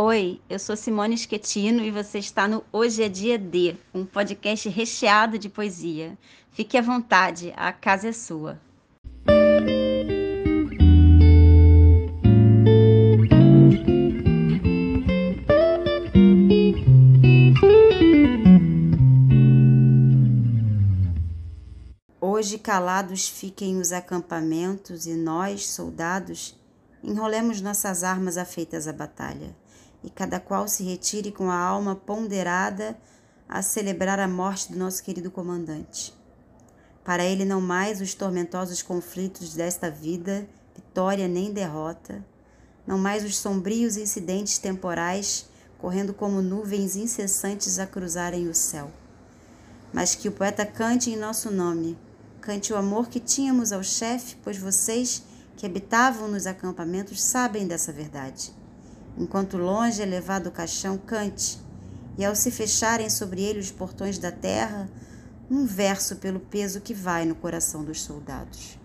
Oi, eu sou Simone Schettino e você está no Hoje é Dia D, um podcast recheado de poesia. Fique à vontade, a casa é sua. Hoje calados fiquem os acampamentos e nós, soldados, enrolemos nossas armas afeitas à batalha e cada qual se retire com a alma ponderada a celebrar a morte do nosso querido comandante. Para ele, não mais os tormentosos conflitos desta vida, vitória nem derrota, não mais os sombrios incidentes temporais correndo como nuvens incessantes a cruzarem o céu. Mas que o poeta cante em nosso nome, cante o amor que tínhamos ao chefe, pois vocês que habitavam nos acampamentos sabem dessa verdade enquanto longe é levado o caixão, cante, e ao se fecharem sobre ele os portões da terra, um verso pelo peso que vai no coração dos soldados.